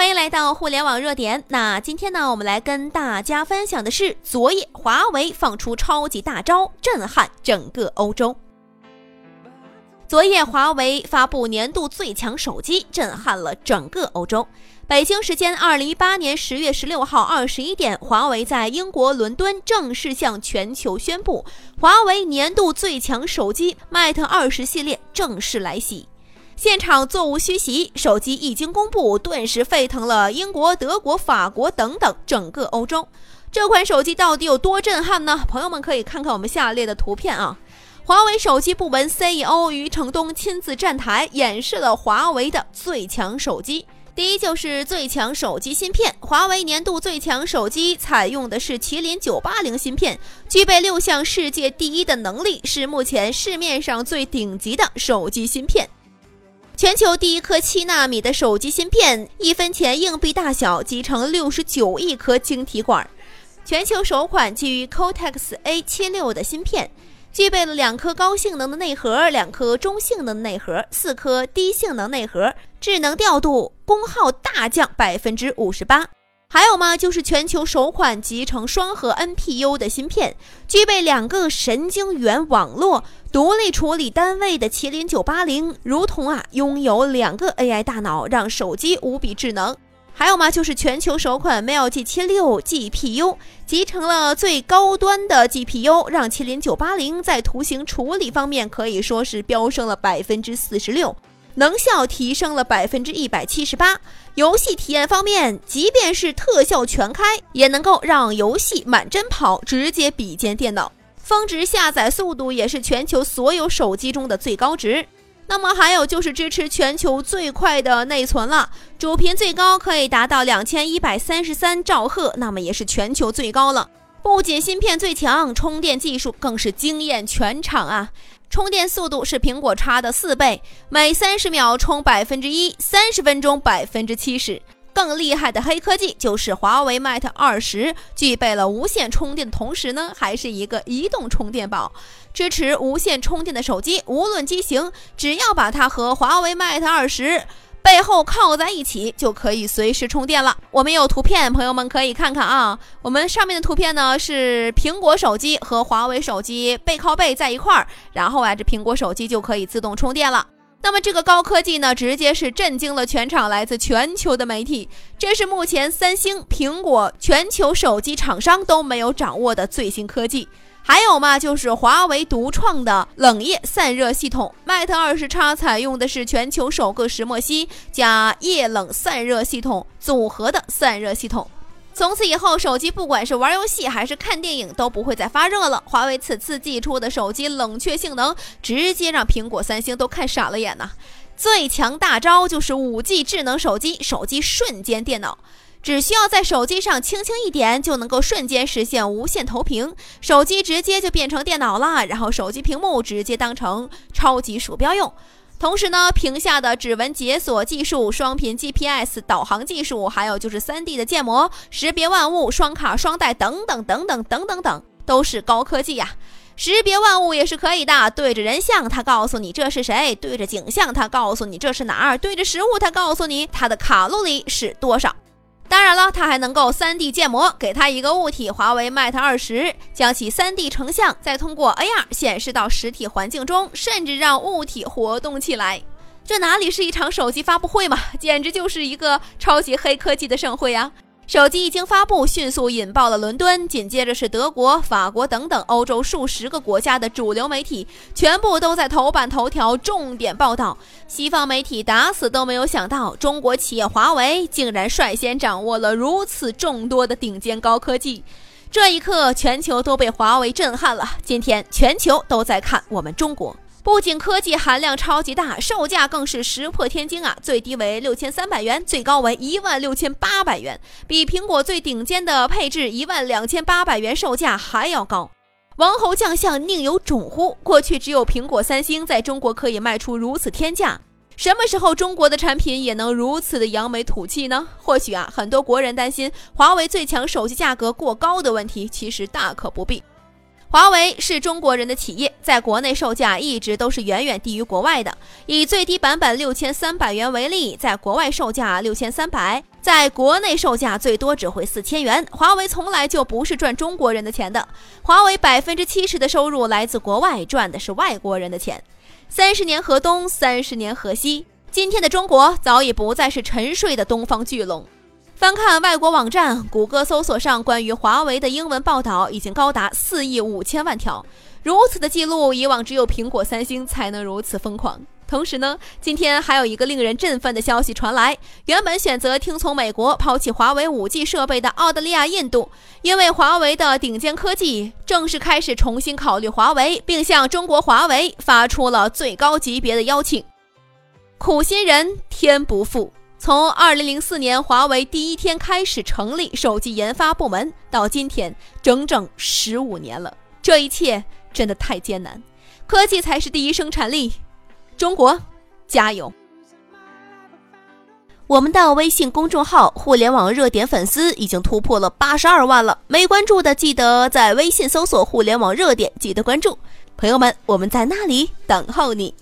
欢迎来到互联网热点。那今天呢，我们来跟大家分享的是，昨夜华为放出超级大招，震撼整个欧洲。昨夜华为发布年度最强手机，震撼了整个欧洲。北京时间二零一八年十月十六号二十一点，华为在英国伦敦正式向全球宣布，华为年度最强手机 Mate 二十系列正式来袭。现场座无虚席，手机一经公布，顿时沸腾了英国、德国、法国等等整个欧洲。这款手机到底有多震撼呢？朋友们可以看看我们下列的图片啊。华为手机部门 CEO 余承东亲自站台演示了华为的最强手机。第一就是最强手机芯片，华为年度最强手机采用的是麒麟九八零芯片，具备六项世界第一的能力，是目前市面上最顶级的手机芯片。全球第一颗七纳米的手机芯片，一分钱硬币大小，集成六十九亿颗晶体管。全球首款基于 Cortex A76 的芯片，具备了两颗高性能的内核，两颗中性能的内核，四颗低性能内核，智能调度，功耗大降百分之五十八。还有吗？就是全球首款集成双核 NPU 的芯片，具备两个神经元网络、独立处理单位的麒麟九八零，如同啊拥有两个 AI 大脑，让手机无比智能。还有吗？就是全球首款 Mel G 七六 GPU，集成了最高端的 GPU，让麒麟九八零在图形处理方面可以说是飙升了百分之四十六。能效提升了百分之一百七十八。游戏体验方面，即便是特效全开，也能够让游戏满帧跑，直接比肩电脑。峰值下载速度也是全球所有手机中的最高值。那么还有就是支持全球最快的内存了，主频最高可以达到两千一百三十三兆赫，那么也是全球最高了。不仅芯片最强，充电技术更是惊艳全场啊！充电速度是苹果叉的四倍，每三十秒充百分之一，三十分钟百分之七十。更厉害的黑科技就是华为 Mate 二十，具备了无线充电的同时呢，还是一个移动充电宝，支持无线充电的手机，无论机型，只要把它和华为 Mate 二十。背后靠在一起就可以随时充电了。我们有图片，朋友们可以看看啊。我们上面的图片呢是苹果手机和华为手机背靠背在一块儿，然后啊这苹果手机就可以自动充电了。那么这个高科技呢，直接是震惊了全场来自全球的媒体。这是目前三星、苹果全球手机厂商都没有掌握的最新科技。还有嘛，就是华为独创的冷液散热系统，Mate 二十 X 采用的是全球首个石墨烯加液冷散热系统组合的散热系统。从此以后，手机不管是玩游戏还是看电影都不会再发热了。华为此次寄出的手机冷却性能，直接让苹果、三星都看傻了眼呐！最强大招就是五 G 智能手机，手机瞬间电脑。只需要在手机上轻轻一点，就能够瞬间实现无线投屏，手机直接就变成电脑了。然后手机屏幕直接当成超级鼠标用。同时呢，屏下的指纹解锁技术、双频 GPS 导航技术，还有就是 3D 的建模、识别万物、双卡双待等等等等等等等，都是高科技呀。识别万物也是可以的，对着人像它告诉你这是谁；对着景象它告诉你这是哪儿；对着食物它告诉你它的卡路里是多少。当然了，它还能够 3D 建模，给它一个物体，华为 Mate 二十，将其 3D 成像，再通过 AR 显示到实体环境中，甚至让物体活动起来。这哪里是一场手机发布会嘛，简直就是一个超级黑科技的盛会呀！手机一经发布，迅速引爆了伦敦，紧接着是德国、法国等等欧洲数十个国家的主流媒体，全部都在头版头条重点报道。西方媒体打死都没有想到，中国企业华为竟然率先掌握了如此众多的顶尖高科技。这一刻，全球都被华为震撼了。今天，全球都在看我们中国。不仅科技含量超级大，售价更是石破天惊啊！最低为六千三百元，最高为一万六千八百元，比苹果最顶尖的配置一万两千八百元售价还要高。王侯将相宁有种乎？过去只有苹果、三星在中国可以卖出如此天价，什么时候中国的产品也能如此的扬眉吐气呢？或许啊，很多国人担心华为最强手机价格过高的问题，其实大可不必。华为是中国人的企业，在国内售价一直都是远远低于国外的。以最低版本六千三百元为例，在国外售价六千三百，在国内售价最多只会四千元。华为从来就不是赚中国人的钱的，华为百分之七十的收入来自国外，赚的是外国人的钱。三十年河东，三十年河西，今天的中国早已不再是沉睡的东方巨龙。翻看外国网站，谷歌搜索上关于华为的英文报道已经高达四亿五千万条。如此的记录，以往只有苹果、三星才能如此疯狂。同时呢，今天还有一个令人振奋的消息传来：原本选择听从美国抛弃华为 5G 设备的澳大利亚、印度，因为华为的顶尖科技，正式开始重新考虑华为，并向中国华为发出了最高级别的邀请。苦心人天不负。从二零零四年华为第一天开始成立手机研发部门，到今天整整十五年了，这一切真的太艰难。科技才是第一生产力，中国加油！我们的微信公众号“互联网热点”粉丝已经突破了八十二万了，没关注的记得在微信搜索“互联网热点”，记得关注。朋友们，我们在那里等候你。